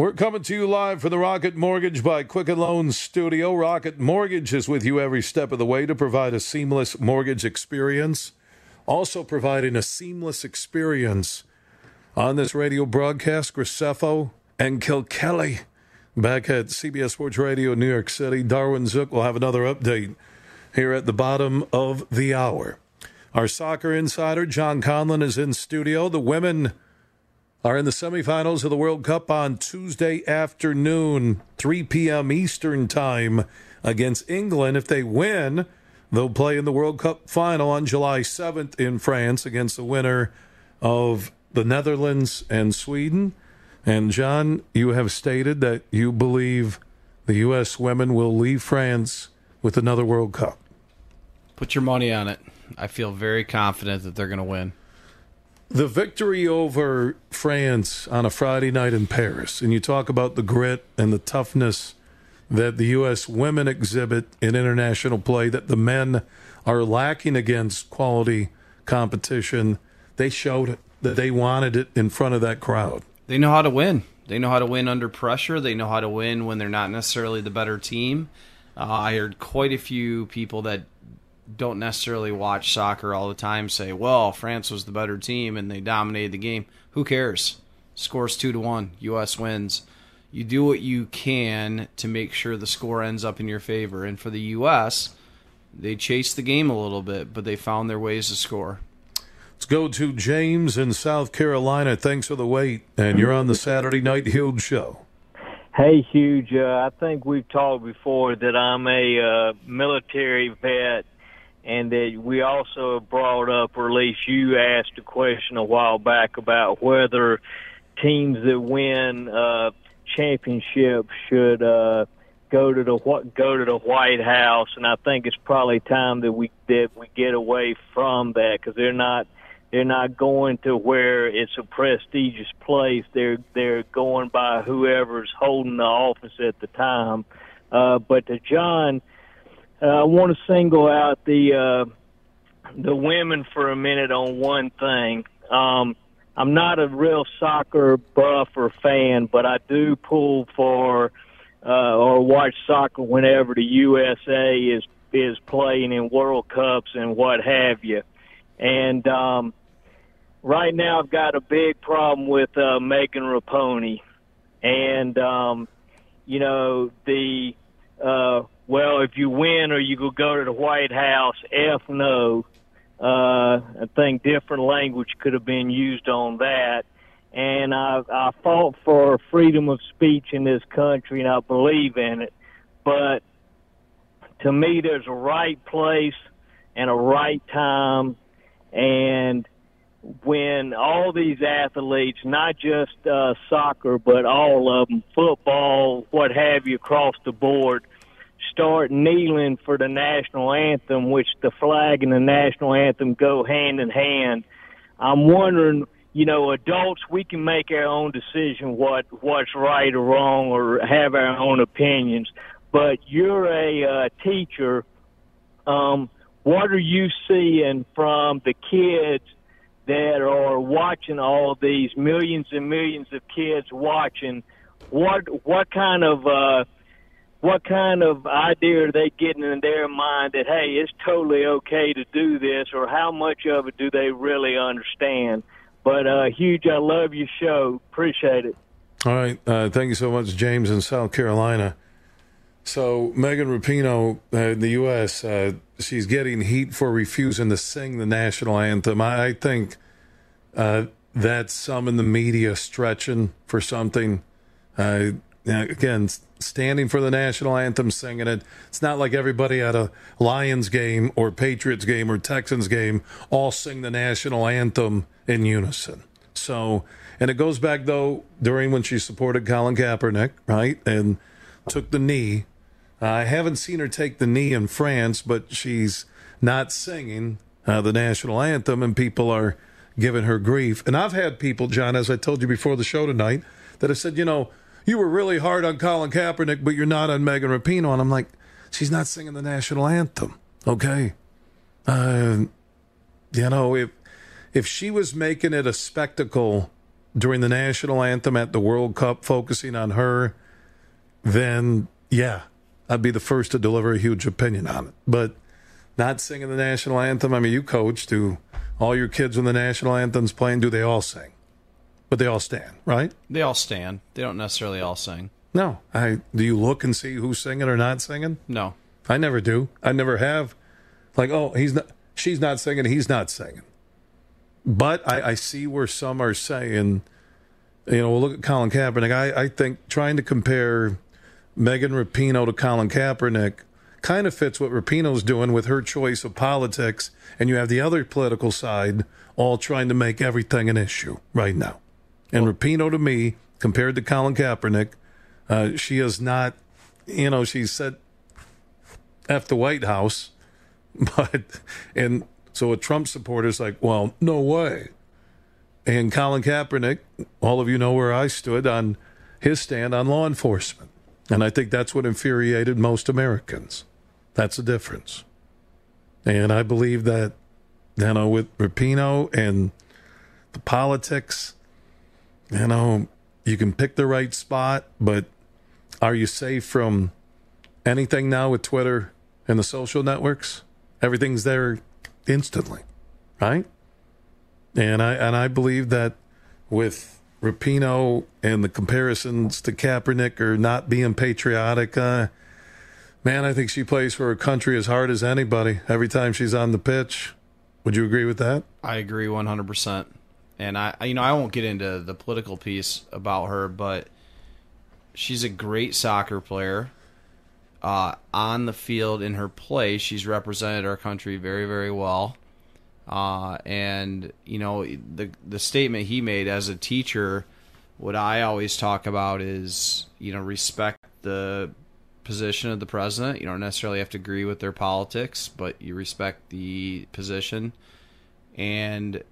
We're coming to you live from the Rocket Mortgage by Quicken Loans studio. Rocket Mortgage is with you every step of the way to provide a seamless mortgage experience. Also providing a seamless experience on this radio broadcast, Graceffo and Kilkelly back at CBS Sports Radio in New York City. Darwin Zook will have another update here at the bottom of the hour. Our soccer insider, John Conlon, is in studio. The women are in the semifinals of the World Cup on Tuesday afternoon, 3 p.m. Eastern Time against England. If they win, they'll play in the World Cup final on July 7th in France against the winner of the Netherlands and Sweden. And John, you have stated that you believe the U.S. women will leave France with another World Cup. Put your money on it. I feel very confident that they're going to win. The victory over France on a Friday night in Paris, and you talk about the grit and the toughness that the U.S. women exhibit in international play that the men are lacking against quality competition. They showed that they wanted it in front of that crowd. They know how to win. They know how to win under pressure. They know how to win when they're not necessarily the better team. Uh, I heard quite a few people that don't necessarily watch soccer all the time say, "Well, France was the better team and they dominated the game." Who cares? Scores two to one. U.S. wins. You do what you can to make sure the score ends up in your favor. And for the U.S., they chased the game a little bit, but they found their ways to score. Let's go to James in South Carolina. Thanks for the wait, and you're on the Saturday Night Huge Show. Hey, Huge. Uh, I think we've talked before that I'm a uh, military vet and that we also brought up, or at least you asked a question a while back about whether teams that win uh, championships should uh, go to the go to the White House, and I think it's probably time that we that we get away from that because they're not they're not going to where it's a prestigious place. They're they're going by whoever's holding the office at the time. Uh, but to John uh, I want to single out the uh, the women for a minute on one thing. Um, I'm not a real soccer buff or fan, but I do pull for uh, or watch soccer whenever the USA is is playing in World Cups and what have you. And um, right now, I've got a big problem with uh, Megan Rapinoe, and um, you know the uh, well, if you win or you could go to the White House, F no. Uh, I think different language could have been used on that. And I, I fought for freedom of speech in this country, and I believe in it. But to me, there's a right place and a right time. And when all these athletes, not just uh, soccer, but all of them, football, what have you, across the board, start kneeling for the national anthem, which the flag and the national anthem go hand in hand. I'm wondering, you know, adults, we can make our own decision what what's right or wrong, or have our own opinions. But you're a uh, teacher. Um, what are you seeing from the kids that are watching all these millions and millions of kids watching? What what kind of uh, what kind of idea are they getting in their mind that hey it's totally okay to do this or how much of it do they really understand? But uh huge i love your show. Appreciate it. All right uh, thank you so much james in south carolina. So megan rapinoe uh, in the us uh, she's getting heat for refusing to sing the national anthem. I, I think uh, that's some in the media stretching for something. Uh, again standing for the national anthem, singing it. It's not like everybody at a Lions game or Patriots game or Texans game all sing the national anthem in unison. So, and it goes back though during when she supported Colin Kaepernick, right, and took the knee. I haven't seen her take the knee in France, but she's not singing uh, the national anthem, and people are giving her grief. And I've had people, John, as I told you before the show tonight, that have said, you know you were really hard on Colin Kaepernick, but you're not on Megan Rapinoe. And I'm like, she's not singing the national anthem. Okay. Uh, you know, if if she was making it a spectacle during the national anthem at the World Cup, focusing on her, then yeah, I'd be the first to deliver a huge opinion on it. But not singing the national anthem, I mean, you coach, do all your kids when the national anthem's playing, do they all sing? But they all stand, right? They all stand. They don't necessarily all sing. No. I do you look and see who's singing or not singing? No. I never do. I never have. Like, oh, he's not she's not singing, he's not singing. But I, I see where some are saying, you know, we'll look at Colin Kaepernick. I, I think trying to compare Megan Rapinoe to Colin Kaepernick kind of fits what Rapinoe's doing with her choice of politics, and you have the other political side all trying to make everything an issue right now. And well, Rapinoe, to me, compared to Colin Kaepernick, uh, she is not, you know, she said F the White House, but, and so a Trump supporter is like, well, no way. And Colin Kaepernick, all of you know where I stood on his stand on law enforcement. And I think that's what infuriated most Americans. That's the difference. And I believe that, you know, with Rapinoe and the politics, you know, you can pick the right spot, but are you safe from anything now with Twitter and the social networks? Everything's there instantly, right? And I and I believe that with Rapinoe and the comparisons to Kaepernick or not being patriotic, uh, man, I think she plays for her country as hard as anybody every time she's on the pitch. Would you agree with that? I agree 100%. And I, you know, I won't get into the political piece about her, but she's a great soccer player. Uh, on the field in her play, she's represented our country very, very well. Uh, and you know the the statement he made as a teacher, what I always talk about is you know respect the position of the president. You don't necessarily have to agree with their politics, but you respect the position. And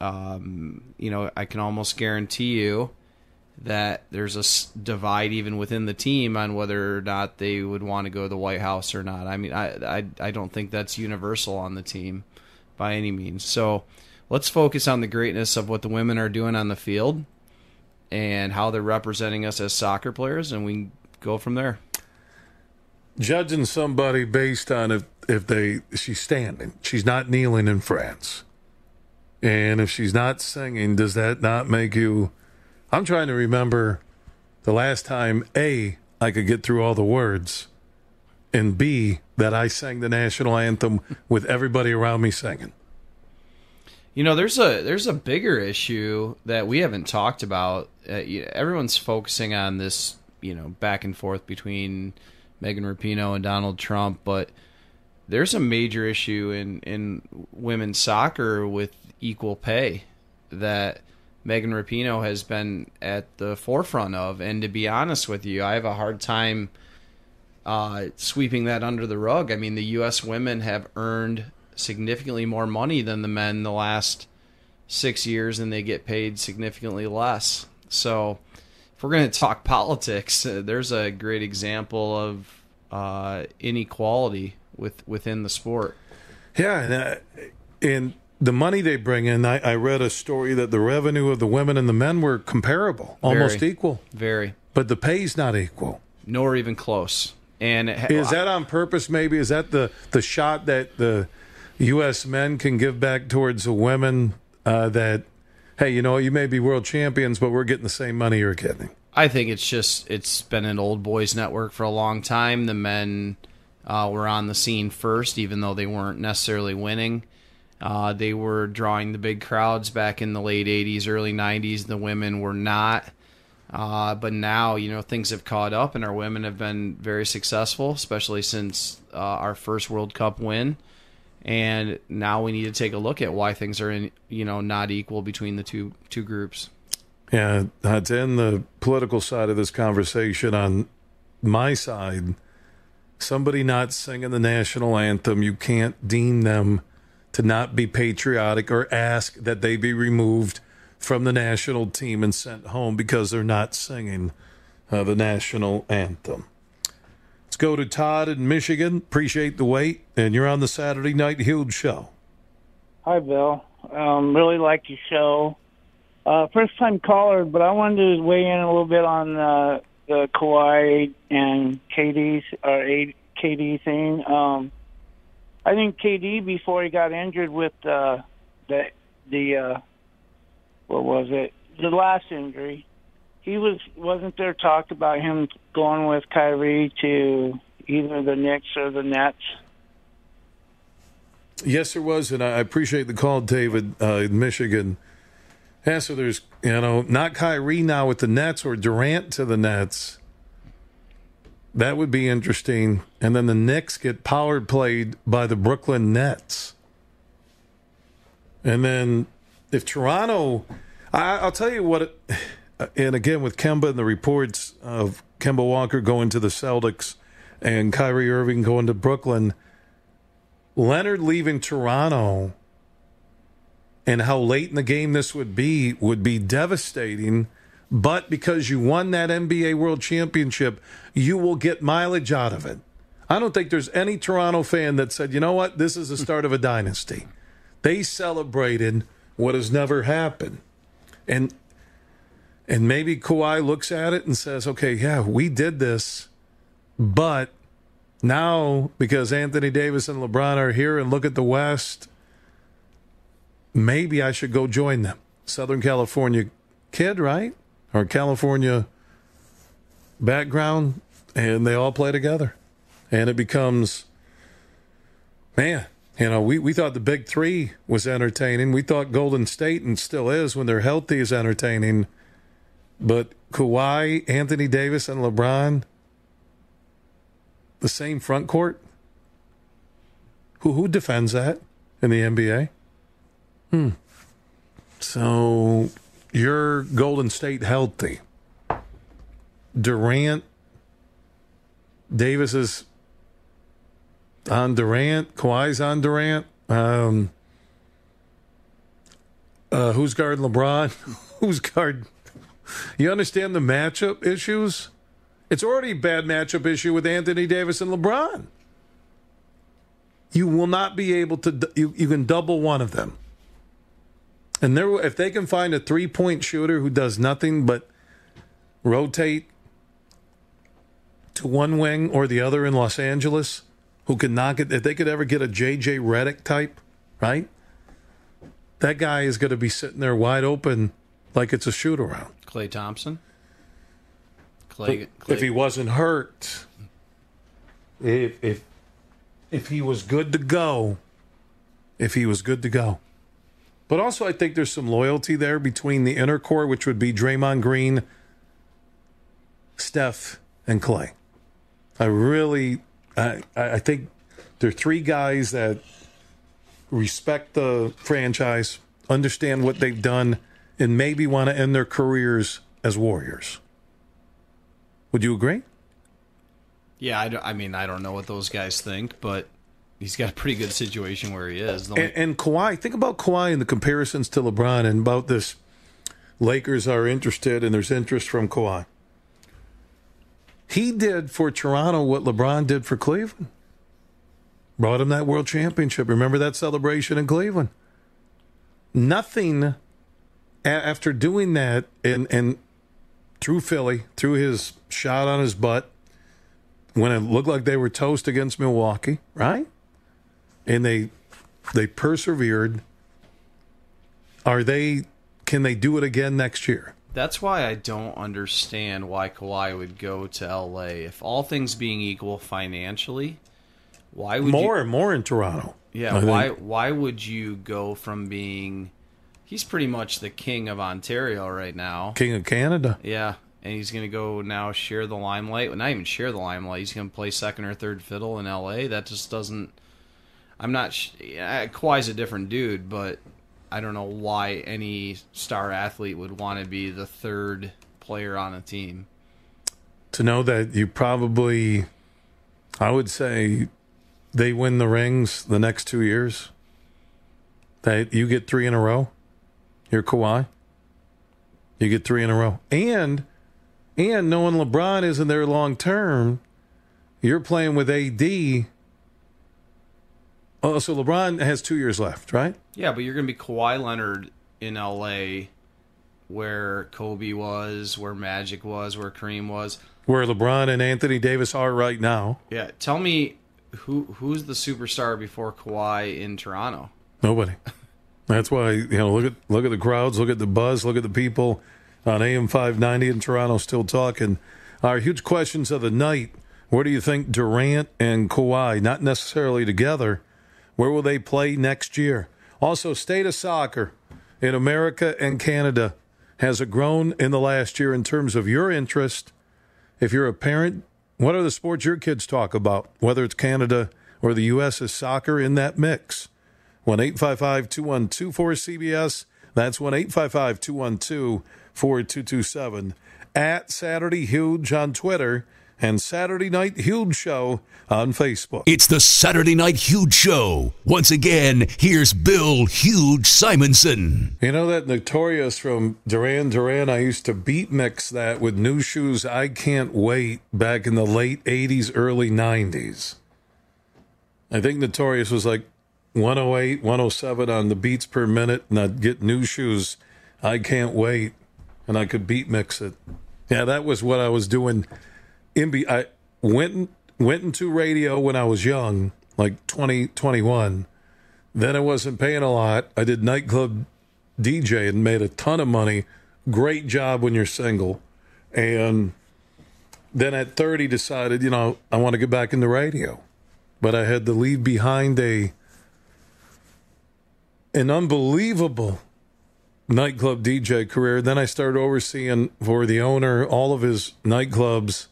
um, you know I can almost guarantee you that there's a divide even within the team on whether or not they would want to go to the White House or not. I mean, I I, I don't think that's universal on the team by any means. So let's focus on the greatness of what the women are doing on the field and how they're representing us as soccer players, and we go from there. Judging somebody based on if if they she's standing, she's not kneeling in France, and if she's not singing, does that not make you? I'm trying to remember the last time A, I could get through all the words, and B, that I sang the national anthem with everybody around me singing. You know, there's a there's a bigger issue that we haven't talked about. Uh, everyone's focusing on this, you know, back and forth between Megan Rapinoe and Donald Trump, but there's a major issue in in women's soccer with equal pay that Megan Rapinoe has been at the forefront of. And to be honest with you, I have a hard time uh, sweeping that under the rug. I mean, the U.S. women have earned significantly more money than the men the last six years, and they get paid significantly less. So, if we're going to talk politics, uh, there's a great example of uh, inequality with within the sport. Yeah, and, uh, and the money they bring in, I, I, read a story that the revenue of the women and the men were comparable, Very. almost equal. Very. But the pay's not equal. Nor even close. And it, is that on purpose? Maybe is that the the shot that the U.S. men can give back towards the women uh, that, hey, you know, you may be world champions, but we're getting the same money you're getting. I think it's just it's been an old boys network for a long time. The men uh, were on the scene first, even though they weren't necessarily winning. Uh, they were drawing the big crowds back in the late 80s, early 90s. The women were not. Uh, but now, you know, things have caught up, and our women have been very successful, especially since uh, our first World Cup win. And now we need to take a look at why things are, in, you know, not equal between the two two groups. Yeah, to end the political side of this conversation, on my side, somebody not singing the national anthem, you can't deem them to not be patriotic or ask that they be removed from the national team and sent home because they're not singing uh, the national anthem. Let's go to Todd in Michigan. Appreciate the wait, and you're on the Saturday Night Huge Show. Hi, Bill. Um, really like your show. Uh, first time caller, but I wanted to weigh in a little bit on uh, the Kawhi and KD or KD thing. Um, I think KD before he got injured with uh, the the uh, what was it the last injury, he was wasn't there talk about him going with Kyrie to either the Knicks or the Nets. Yes, there was, and I appreciate the call, David, uh, in Michigan. Yeah, so there's, you know, not Kyrie now with the Nets or Durant to the Nets. That would be interesting. And then the Knicks get power played by the Brooklyn Nets. And then if Toronto, I, will tell you what, and again with Kemba and the reports of Kemba Walker going to the Celtics and Kyrie Irving going to Brooklyn, Leonard leaving Toronto and how late in the game this would be would be devastating. But because you won that NBA World Championship, you will get mileage out of it. I don't think there's any Toronto fan that said, you know what, this is the start of a dynasty. They celebrated what has never happened. And and maybe Kawhi looks at it and says, okay, yeah, we did this, but now because Anthony Davis and LeBron are here and look at the West maybe I should go join them. Southern California kid, right? Or California background, and they all play together. And it becomes, man, you know, we, we thought the big three was entertaining. We thought Golden State, and still is when they're healthy, is entertaining. But Kawhi, Anthony Davis, and LeBron, the same front court? Who, who defends that in the NBA? Hmm. So you're Golden State healthy. Durant, Davis is on Durant. Kawhi's on Durant. Um, uh, who's guarding LeBron? who's guarding? You understand the matchup issues? It's already a bad matchup issue with Anthony Davis and LeBron. You will not be able to. You, you can double one of them. And there, if they can find a three point shooter who does nothing but rotate to one wing or the other in Los Angeles, who can knock it, if they could ever get a JJ Redick type, right? That guy is going to be sitting there wide open like it's a shoot around. Klay Thompson? Clay, Klay. If he wasn't hurt, if, if, if he was good to go, if he was good to go. But also, I think there's some loyalty there between the inner core, which would be Draymond Green, Steph, and Klay. I really, I, I think there are three guys that respect the franchise, understand what they've done, and maybe want to end their careers as Warriors. Would you agree? Yeah, I, I mean, I don't know what those guys think, but he's got a pretty good situation where he is. And, and Kawhi, think about Kawhi and the comparisons to LeBron and about this. Lakers are interested, and there's interest from Kawhi. He did for Toronto what LeBron did for Cleveland. Brought him that world championship. Remember that celebration in Cleveland? Nothing after doing that and, and through Philly, through his shot on his butt, when it looked like they were toast against Milwaukee, right? And they they persevered. Are they? Can they do it again next year? That's why I don't understand why Kawhi would go to LA. If all things being equal financially, why would more you, and more in Toronto? Yeah, I why think. why would you go from being he's pretty much the king of Ontario right now. King of Canada. Yeah. And he's going to go now share the limelight. Well, not even share the limelight. He's going to play second or third fiddle in LA. That just doesn't I'm not. Sh- uh, Kawhi's a different dude, but I don't know why any star athlete would want to be the third player on a team. To know that you probably, I would say, they win the rings the next two years. That you get three in a row. You're Kawhi. You get three in a row, and and knowing LeBron isn't there long term, you're playing with AD Oh, so LeBron has two years left, right? Yeah, but you're going to be Kawhi Leonard in LA where Kobe was, where Magic was, where Kareem was. Where LeBron and Anthony Davis are right now. Yeah, tell me who who's the superstar before Kawhi in Toronto? Nobody. That's why you know look at look at the crowds, look at the buzz, look at the people on AM 590 in Toronto still talking. Our huge questions of the night: Where do you think Durant and Kawhi, not necessarily together, where will they play next year? Also, state of soccer in America and Canada has it grown in the last year in terms of your interest? If you're a parent, what are the sports your kids talk about? Whether it's Canada or the U.S. is soccer in that mix. 1 855 212 cbs That's 1 855 212 4227. At Saturday Huge on Twitter and Saturday Night Huge Show on Facebook. It's the Saturday Night Huge Show. Once again, here's Bill Huge Simonson. You know that Notorious from Duran Duran? I used to beat mix that with New Shoes I Can't Wait back in the late 80s, early 90s. I think Notorious was like 108, 107 on the beats per minute, and I'd get New Shoes I Can't Wait, and I could beat mix it. Yeah, that was what I was doing. In I went went into radio when I was young, like 20, 21. Then I wasn't paying a lot. I did nightclub DJ and made a ton of money. Great job when you're single. And then at 30 decided, you know, I want to get back into radio. But I had to leave behind a an unbelievable nightclub DJ career. Then I started overseeing for the owner all of his nightclubs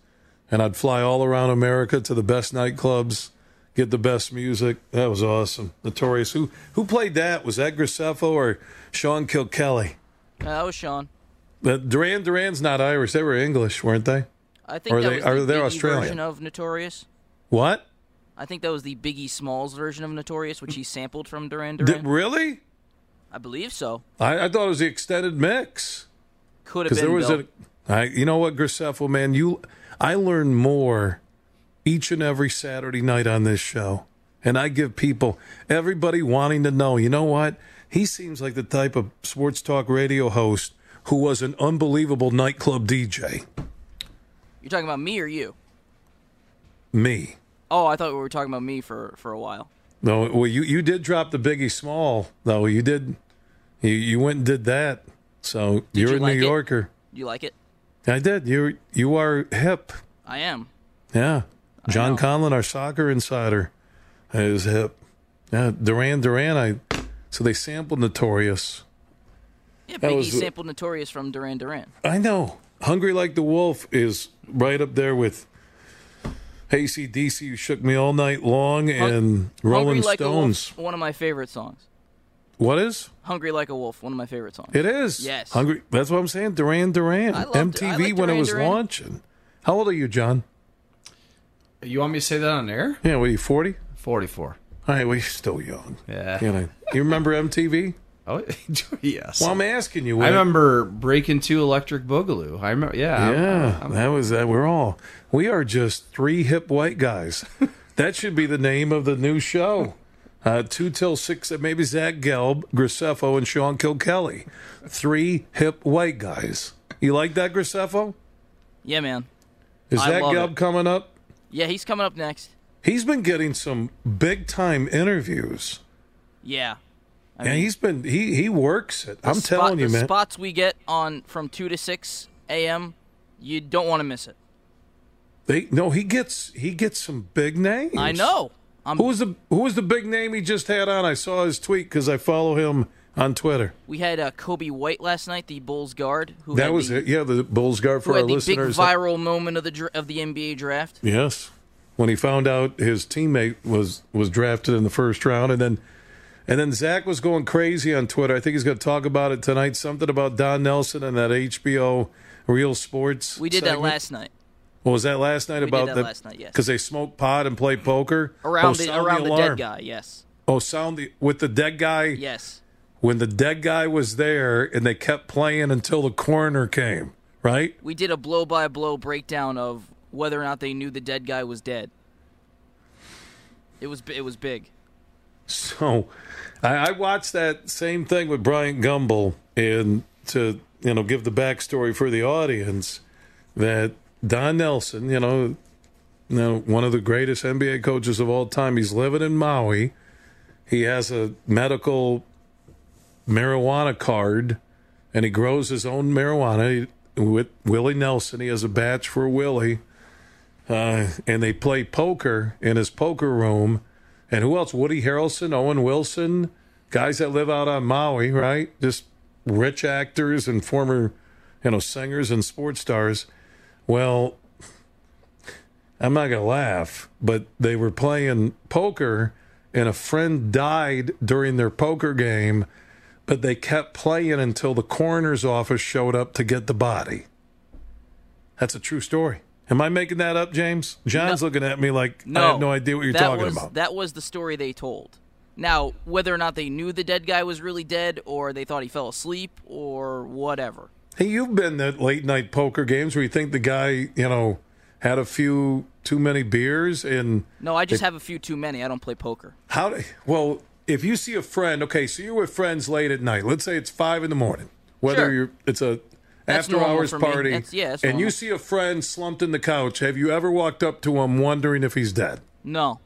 and I'd fly all around America to the best nightclubs, get the best music. That was awesome. Notorious. Who who played that? Was that Graceffo or Sean Kilkelly? Uh, that was Sean. But Duran Duran's not Irish. They were English, weren't they? I think Or that they- was are they Australian? version of Notorious. What? I think that was the Biggie Smalls version of Notorious, which he sampled from Duran Did, Duran. really? I believe so. I, I thought it was the extended mix Could have because been. there was Bill. a. I, you know what, Graceffo, man, you, I learn more each and every Saturday night on this show, and I give people, everybody wanting to know. You know what? He seems like the type of sports talk radio host who was an unbelievable nightclub DJ. You're talking about me or you? Me. Oh, I thought we were talking about me for for a while. No, well, you you did drop the Biggie Small though. You did. You you went and did that. So you're you a like New it? Yorker. You like it? I did. You you are hip. I am. Yeah. John. Conlon, our soccer insider, is hip. Yeah. Duran Duran. I. So they sampled Notorious. Yeah, Biggie was- sampled Notorious from Duran Duran. I know. Hungry Like the Wolf is right up there with ACDC, You Shook Me All Night Long, and Rolling Hungry Like Stones. Wolf, one of my favorite songs. What is? Hungry Like a Wolf, one of my favorite songs. It is. Yes. Hungry. That's what I'm saying. Duran Duran. I loved- MTV I like when it Duran was Duran. launching. How old are you, John? You want me to say that on air? Yeah, what are you, 40? 44. All right, well, you're still young. Yeah. You, know, you remember MTV? Oh, yes. Well, I'm asking you. I when- remember Breaking Two Electric Boogaloo. I remember, yeah. I'm- Yeah, I'm- that was that. We're all we are just three hip white guys. that should be the name of the new show. Uh, two till six. Maybe Zach Gelb, Graceffo, and Sean Kilkelly. Three hip white guys. You like that, Graceffo? Yeah, man. Is I Zach Gelb it. coming up? Yeah, he's coming up next. He's been getting some big time interviews. Yeah. I Yeah, mean, he's been he he works it. I'm spot- telling you, the man. spots we get on from two to six a.m. You don't want to miss it. They no, he gets he gets some big names. I know. I'm, Who was the who was the big name he just had on? I saw his tweet because I follow him on Twitter. we had uh, Coby White last night, the Bulls guard, who That was the, it. Yeah, the Bulls guard for who our the big viral moment of the of the NBA draft. yes, when he found out his teammate was was drafted in the first round, and then and then Zach was going crazy on Twitter. I think he's going to talk about it tonight. Something about Don Nelson and that HBO Real Sports. We did that last night. What was that last night did about the last night, yes. Because they smoke pot and play poker oh, Around the around the, alarm. dead guy. Yes. Oh, sound the with the dead guy. Yes. when the dead guy was there and they kept playing until the coroner came, right? We did a blow by blow breakdown of whether or not they knew the dead guy was dead. It was it was big. So I, I watched that same thing with Brian Gumbel, and to you know give the backstory for the audience that Don Nelson, you know, you know, one of the greatest NBA coaches of all time. He's living in Maui. He has a medical marijuana card, and he grows his own marijuana with Willie Nelson. He has a batch for Willie, uh, and they play poker in his poker room. And who else? Woody Harrelson, Owen Wilson, guys that live out on Maui, right? Just rich actors and former, you know, singers and sports stars. Well, I'm not going to laugh, but they were playing poker and a friend died during their poker game, but they kept playing until the coroner's office showed up to get the body. That's a true story. Am I making that up, James? John's No. looking at me like No, I have no idea what you're talking was, about. That was the story they told. Now, whether or not they knew the dead guy was really dead, or they thought he fell asleep, or whatever. Hey, you've been at late night poker games where you think the guy, you know, had a few too many beers and No, I just have a few too many. I don't play poker. How? do- Well, if you see a friend, okay, so you're with friends late at night. Let's say it's five in the morning. Whether Sure. you're, it's a That's after hours party, yeah, and you see a friend slumped in the couch. Have you ever walked up to him wondering if he's dead? No,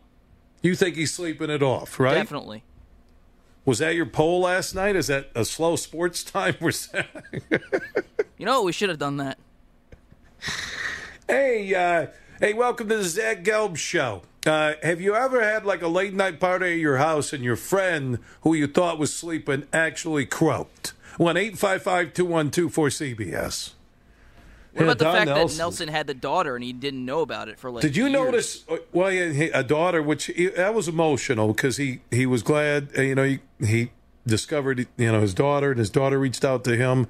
You think he's sleeping it off, right? definitely. Was that your poll last night? Is that a slow sports time? We're saying? You know? We should have done that. Hey, uh, hey, welcome to the Zach Gelb Show. Uh, have you ever had like a late night party at your house and your friend who you thought was sleeping actually croaked? 1 855 212 4CBS. What about the Don fact that Nelson. Nelson had the daughter and he didn't know about it for like? Did you years? notice? uh, Well, yeah, he- a daughter, which he, that was emotional because he he was glad. uh, You know, he, he discovered you know his daughter, and his daughter reached out to him.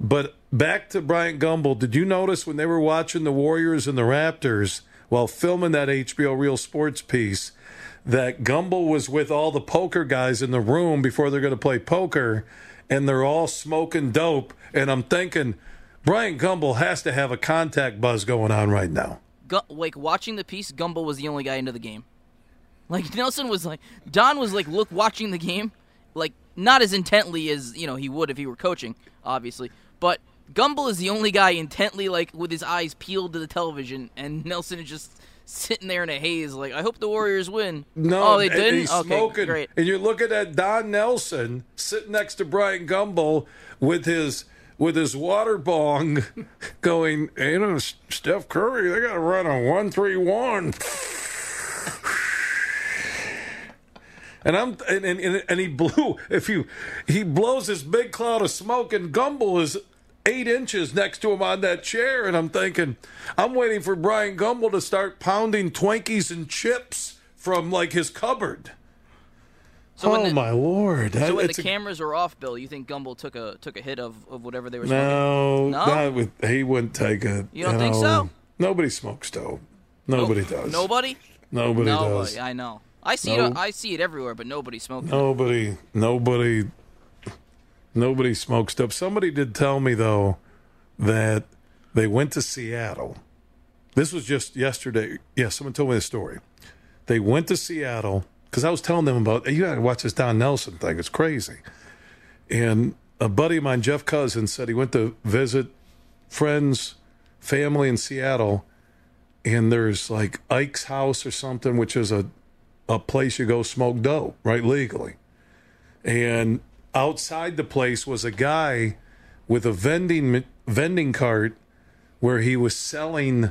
But back to Bryant Gumbel. Did you notice when they were watching the Warriors and the Raptors while filming that HBO Real Sports piece? That Gumbel was with all the poker guys in the room before they're going to play poker, and they're all smoking dope. And I'm thinking, Brian Gumbel has to have a contact buzz going on right now. Like watching the piece, Gumbel was the only guy into the game. Like Nelson was like Don was like look watching the game, like not as intently as you know he would if he were coaching, obviously. But Gumbel is the only guy intently like with his eyes peeled to the television, and Nelson is just sitting there in a haze, like I hope the Warriors win. No, oh they didn't. And he's okay, smoking, great. and you're looking at Don Nelson sitting next to Brian Gumbel with his with his water bong, going. You know, Steph Curry, they got to run a one three one. And I'm and, and and he blew. If you he blows this big cloud of smoke, and Gumbel is eight inches next to him on that chair, and I'm thinking, I'm waiting for Brian Gumbel to start pounding Twinkies and chips from like his cupboard. So oh the- my lord! So when It's the a- cameras are off, Bill, you think Gumbel took a took a hit of, of whatever they were smoking? no, No? not with, he wouldn't take it. You don't think so? Nobody smokes dope. Nobody Nope. does. Nobody. Nobody no, does. I know. I see No. it. I see it everywhere, but nobody smoking. it. Nobody, nobody, nobody smokes dope. Somebody did tell me though that they went to Seattle. This was just yesterday. Yeah, someone told me the story. They went to Seattle because I was telling them about. You got to watch this Don Nelson thing. It's crazy. And a buddy of mine, Jeff Cousins, said he went to visit friends, family in Seattle, and there's like Ike's house or something, which is a a place you go smoke dope, right, legally. And outside the place was a guy with a vending vending cart where he was selling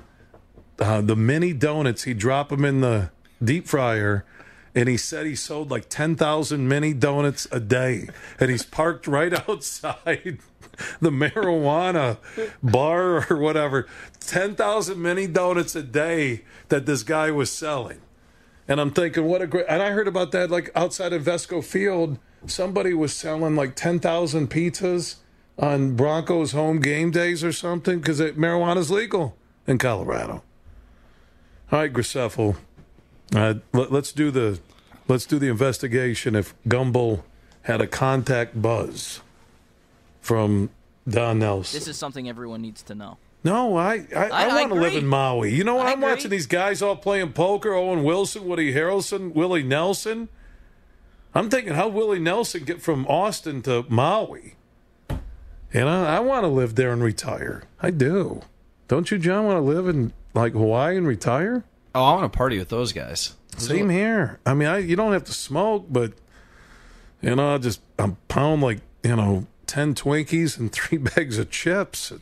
uh, the mini donuts. He'd drop them in the deep fryer, and he said he sold like ten thousand mini donuts a day. And he's parked right outside the marijuana bar or whatever. Ten thousand mini donuts a day that this guy was selling. And I'm thinking, what a great. And I heard about that like outside of Vesco Field. Somebody was selling like 10,000 pizzas on Broncos home game days or something because marijuana's legal in Colorado. All right, Graceffo. Uh, let, let's do the let's do the investigation. If Gumbel had a contact buzz from Don Nelson. This is something everyone needs to know. No, I I, I, I- I want to live in Maui. You know what? I I'm agree. watching these guys all playing poker. Owen Wilson, Woody Harrelson, Willie Nelson. I'm thinking, how Willie Nelson get from Austin to Maui? And I, I want to live there and retire. I do. Don't you, John, want to live in like Hawaii and retire? Oh, I want to party with those guys. Same here. I mean, I you don't have to smoke, but you know, I just I'm pound like you know ten Twinkies and three bags of chips. And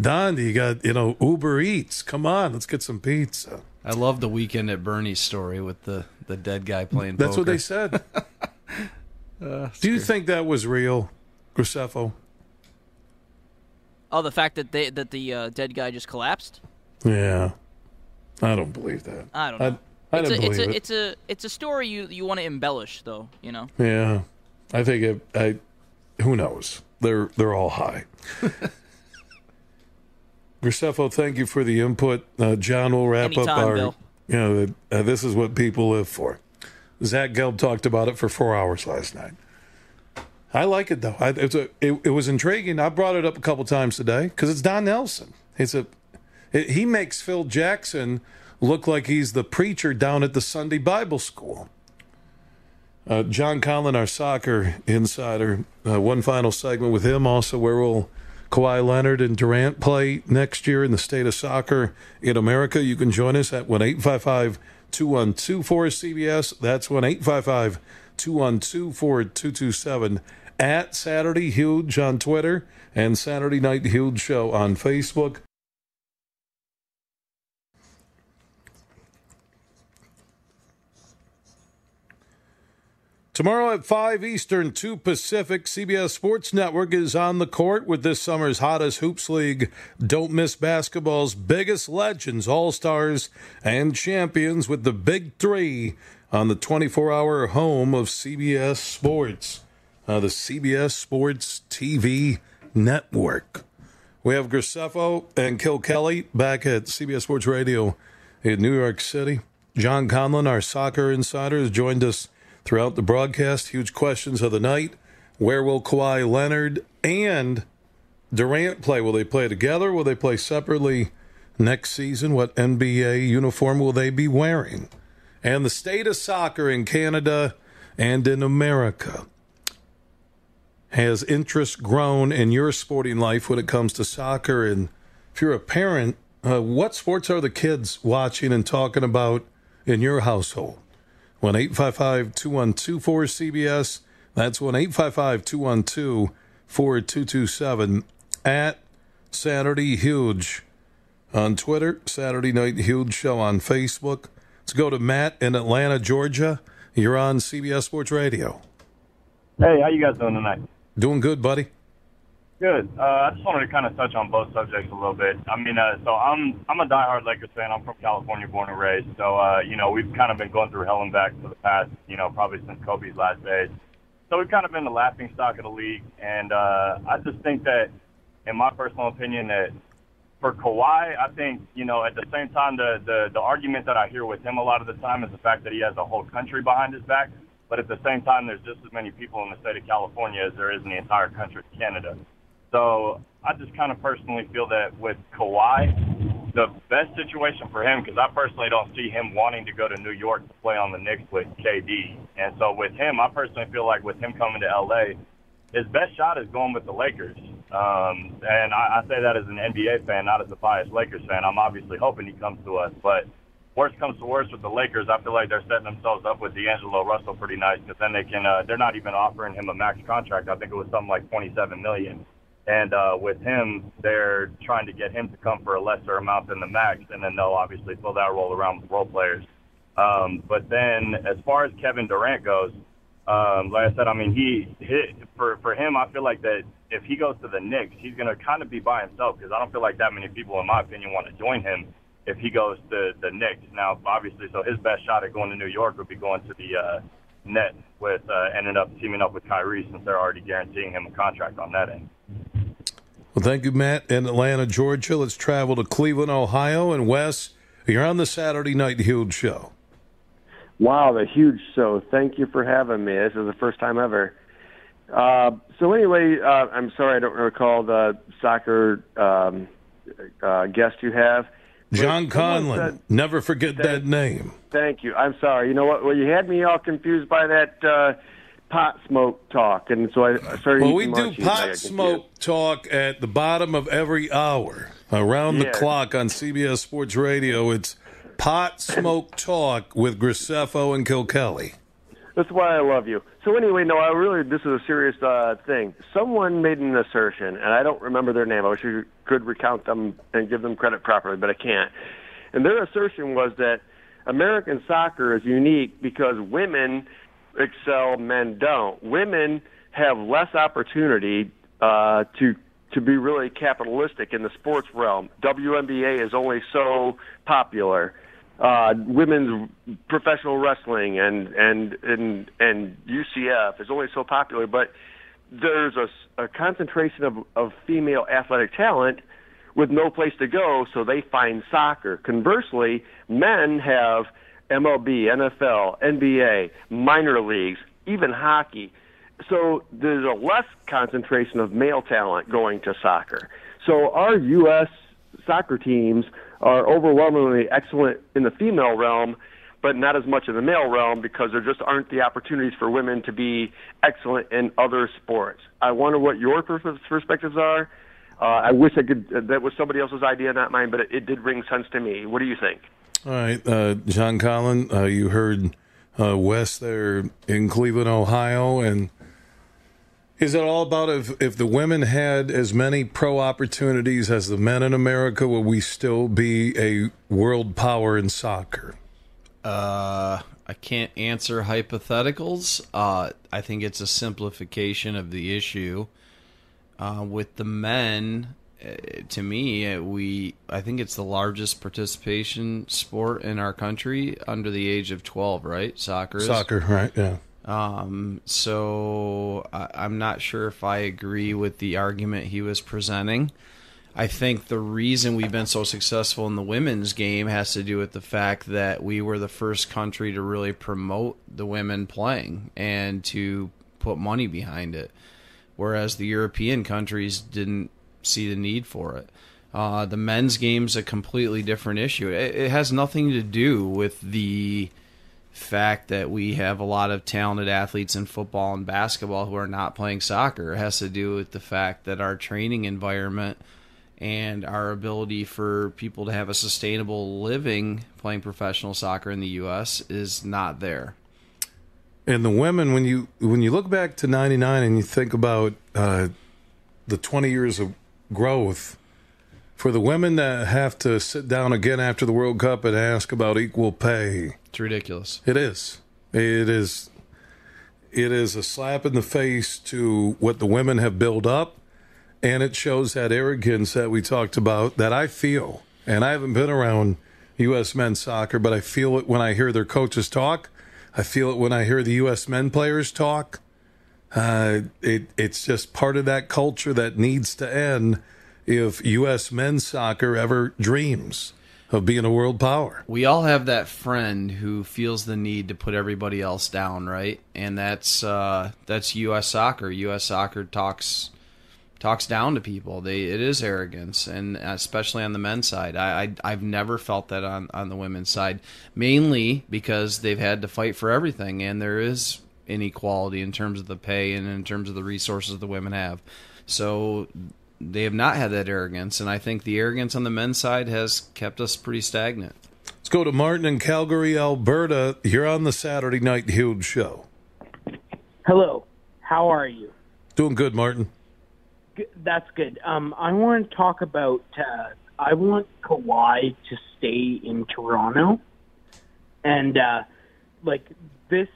Don, you got you know Uber Eats. Come on, let's get some pizza. I love the weekend at Bernie's story with the, the dead guy playing That's what poker. they said. Do you think that was real, Graceffo? Oh, the fact that they that the uh, dead guy just collapsed. Yeah, I don't believe that. I don't know. I, I it's don't a, it's a it. it's a it's a story you you want to embellish though. You know. Yeah, I think it. I who knows? They're they're all high. Graceffo, thank you for the input. Uh, John will wrap up our. Bill. You know, uh, this is what people live for. Zach Gelb talked about it for four hours last night. I like it though. I, it's a, it, it was intriguing. I brought it up a couple times today because it's Don Nelson. It's a it, he makes Phil Jackson look like he's the preacher down at the Sunday Bible school. Uh, John Conlon, our soccer insider, uh, one final segment with him also, where will Kawhi Leonard and Durant play next year in the state of soccer in America. You can join us at 1 855 212 cbs That's 1 855 212 4227 at Saturday Huge on Twitter and Saturday Night Huge Show on Facebook. Tomorrow at 5 Eastern, 2 Pacific, CBS Sports Network is on the court with this summer's hottest Hoops League. Don't miss basketball's biggest legends, all stars, and champions with the Big Three on the 24 hour home of CBS Sports, uh, the CBS Sports TV Network. We have Graceffo and Kilkelly back at CBS Sports Radio in New York City. John Conlon, our soccer insider, has joined us throughout the broadcast. Huge questions of the night. Where will Kawhi Leonard and Durant play? Will they play together? Will they play separately next season? What NBA uniform will they be wearing? And the state of soccer in Canada and in America. Has interest grown in your sporting life when it comes to soccer? And if you're a parent, uh, what sports are the kids watching and talking about in your household? 1 855 212 4CBS. That's 1 855 212 4227 at Saturday Huge on Twitter, Saturday Night Huge Show on Facebook. Let's go to Matt in Atlanta, Georgia. You're on CBS Sports Radio. Hey, how you guys doing tonight? Doing good, buddy. Good. Uh, I just wanted to kind of touch on both subjects a little bit. I mean, uh, so I'm I'm a diehard Lakers fan. I'm from California, born and raised. So uh, you know, we've kind of been going through hell and back for the past, you know, probably since Kobe's last days. So we've kind of been the laughing stock of the league, and uh, I just think that, in my personal opinion, that for Kawhi, I think you know, at the same time, the the the argument that I hear with him a lot of the time is the fact that he has a whole country behind his back. But at the same time, there's just as many people in the state of California as there is in the entire country of Canada. So I just kind of personally feel that with Kawhi, the best situation for him, because I personally don't see him wanting to go to New York to play on the Knicks with KD. And so with him, I personally feel like with him coming to LA, his best shot is going with the Lakers. Um, and I, I say that as an NBA fan, not as a biased Lakers fan. I'm obviously hoping he comes to us, but worst comes to worst with the Lakers, I feel like they're setting themselves up with D'Angelo Russell pretty nice because then they can. Uh, they're not even offering him a max contract. I think it was something like 27 million. And uh, with him, they're trying to get him to come for a lesser amount than the max, and then they'll obviously fill that role around with role players. Um, but then, as far as Kevin Durant goes, um, like I said, I mean, he hit for for him. I feel like that if he goes to the Knicks, he's going to kind of be by himself because I don't feel like that many people, in my opinion, want to join him if he goes to the Knicks. Now, obviously, so his best shot at going to New York would be going to the uh, net with uh, ending up teaming up with Kyrie since they're already guaranteeing him a contract on that end. Well, thank you, Matt, in Atlanta, Georgia. Let's travel to Cleveland, Ohio. And Wes, you're on the Saturday Night Huge Show. Wow, the huge show. Thank you for having me. This is the first time ever. Uh, so anyway, uh, I'm sorry I don't recall the soccer um, uh, guest you have. John Conlon. said- Never forget that name. Thank you. I'm sorry. You know what? Well, you had me all confused by that uh, pot smoke talk, and so I started. Well, we do munchies, and I got pot smoke talk at the bottom of every hour around the clock on CBS Sports Radio. It's pot smoke talk with Graceffo and Kilkelly. That's why I love you. So anyway, no, I really this is a serious uh, thing. Someone made an assertion, and I don't remember their name. I wish you could recount them and give them credit properly, but I can't. And their assertion was that American soccer is unique because women excel, men don't. Women have less opportunity uh, to to be really capitalistic in the sports realm. WNBA is only so popular uh, women's professional wrestling and and and and UCF is only so popular, but there's a, a concentration of, of female athletic talent with no place to go, so they find soccer. Conversely, men have MLB, NFL, NBA, minor leagues, even hockey. So there's a less concentration of male talent going to soccer. So our U.S. soccer teams are overwhelmingly excellent in the female realm, but not as much in the male realm because there just aren't the opportunities for women to be excellent in other sports. I wonder what your pers- perspectives are. Uh, I wish I could. Uh, that was somebody else's idea, not mine, but it, it did ring sense to me. What do you think? All right, uh, John Collin, uh, you heard uh, Wes there in Cleveland, Ohio, and is it all about if if the women had as many pro opportunities as the men in America, would we still be a world power in soccer? Uh, I can't answer hypotheticals. Uh, I think it's a simplification of the issue. Uh, with the men, to me, we I think it's the largest participation sport in our country under the age of twelve. Right, soccer. Is. Soccer, right? Yeah. Um, so I, I'm not sure if I agree with the argument he was presenting. I think the reason we've been so successful in the women's game has to do with the fact that we were the first country to really promote the women playing and to put money behind it, whereas the European countries didn't see the need for it. Uh, the men's game's a completely different issue. It, it has nothing to do with the fact that we have a lot of talented athletes in football and basketball who are not playing soccer. It has to do with the fact that our training environment and our ability for people to have a sustainable living playing professional soccer in the U.S. is not there. And the women, when you when you look back to '99 and you think about uh, the 20 years of growth, for the women that have to sit down again after the World Cup and ask about equal pay, It's ridiculous. it is. It is. It is a slap in the face to what the women have built up, and it shows that arrogance that we talked about that I feel. And I haven't been around U.S. men's soccer, but I feel it when I hear their coaches talk. I feel it when I hear the U.S. men players talk. Uh, it it's just part of that culture that needs to end if U.S. men's soccer ever dreams of being a world power. We all have that friend who feels the need to put everybody else down, right? And that's uh, that's U.S. soccer. U.S. soccer talks talks down to people. They it is arrogance, and especially on the men's side. I, I I've never felt that on on the women's side, mainly because they've had to fight for everything, and there is inequality in terms of the pay and in terms of the resources the women have. So they have not had that arrogance, and I think the arrogance on the men's side has kept us pretty stagnant. Let's go to Martin in Calgary, Alberta. You're on the Saturday Night Huge Show. Hello. How are you? Doing good, Martin. G- That's good. Um, I want to talk about. Uh, I want Kawhi to stay in Toronto, and uh, like this.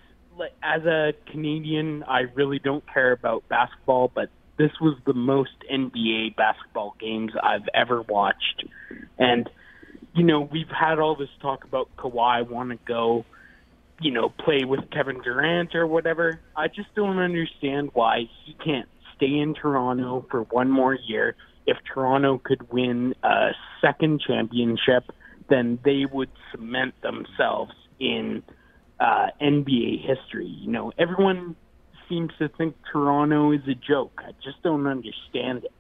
As a Canadian, I really don't care about basketball, but this was the most NBA basketball games I've ever watched, and you know we've had all this talk about Kawhi want to go you know, play with Kevin Durant or whatever. I just don't understand why he can't stay in Toronto for one more year. If Toronto could win a second championship, then they would cement themselves in uh, NBA history. You know, everyone seems to think Toronto is a joke. I just don't understand it.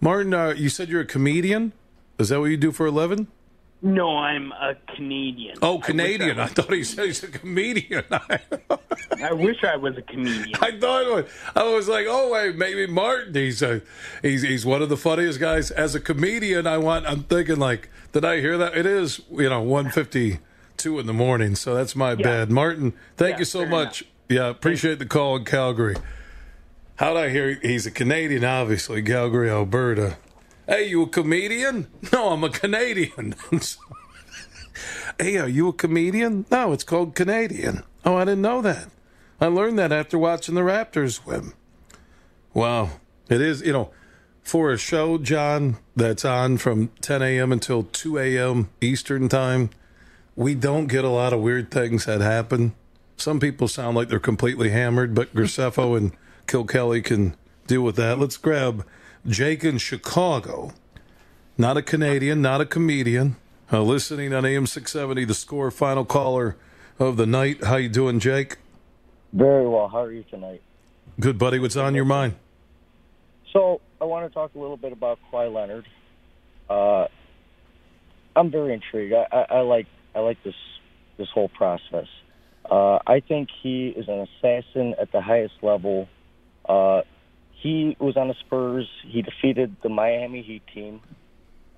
Martin, uh, you said you're a comedian. Is that what you do for a living? No, I'm a Canadian. Oh, Canadian. I, I, thought he said he's a comedian. I wish I was a comedian. I thought I was like, oh wait, maybe Martin. He's a, he's he's one of the funniest guys. As a comedian, I want. I'm thinking like, did I hear that? It is you know 152 in the morning, so that's my yeah. bad. Martin, thank yeah, you so much. Enough. Yeah, appreciate the call in Calgary. How'd I hear he's a Canadian? Obviously, Calgary, Alberta. Hey, you a comedian? No, I'm a Canadian. hey, are you a comedian? No, it's called Canadian. Oh, I didn't know that. I learned that after watching the Raptors swim. Wow. It is, you know, for a show, John, that's on from 10 a.m. until 2 a.m. Eastern Time, we don't get a lot of weird things that happen. Some people sound like they're completely hammered, but Graceffo and Kilkelly can deal with that. Let's grab Jake in Chicago. Not a Canadian, not a comedian. Uh, listening on AM 670, the score final caller of the night. How you doing, Jake? Very well. How are you tonight? Good, buddy. What's on your mind? So I want to talk a little bit about Kawhi Leonard. Uh, I'm very intrigued. I, I, I, like I like this this whole process. Uh, I think he is an assassin at the highest level. Uh, he was on the Spurs. He defeated the Miami Heat team.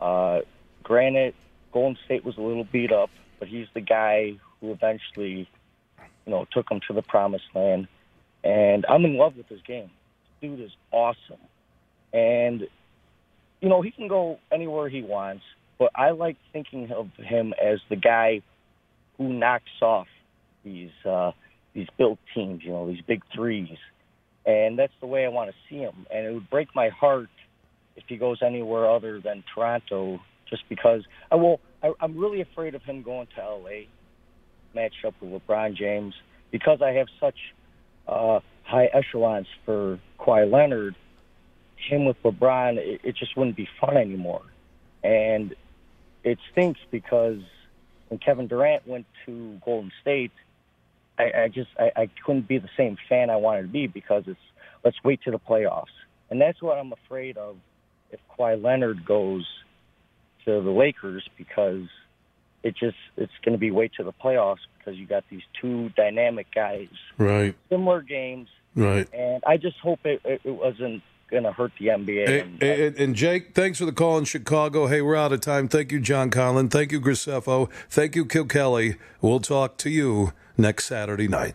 Uh, granted, Golden State was a little beat up, but he's the guy who eventually, you know, took him to the promised land. And I'm in love with this game. Dude is awesome. And, you know, he can go anywhere he wants, but I like thinking of him as the guy who knocks off these uh, these built teams, you know, these big threes and that's the way I want to see him. And it would break my heart if he goes anywhere other than Toronto, just because I will. I, I'm really afraid of him going to LA, matched up with LeBron James, because I have such uh, high echelons for Kawhi Leonard. Him with LeBron, it, it just wouldn't be fun anymore, and it stinks because when Kevin Durant went to Golden State I, I just I, I couldn't be the same fan I wanted to be because it's let's wait to the playoffs, and that's what I'm afraid of if Kawhi Leonard goes to the Lakers because it just it's going to be wait to the playoffs because you got these two dynamic guys, right? Similar games, right? And I just hope it, it, it wasn't going to hurt the NBA. Hey, and, and, and, Jake, thanks for the call in Chicago. Hey, we're out of time. Thank you, John Collin. Thank you, Graceffo. Thank you, Kilkelly. We'll talk to you next Saturday night.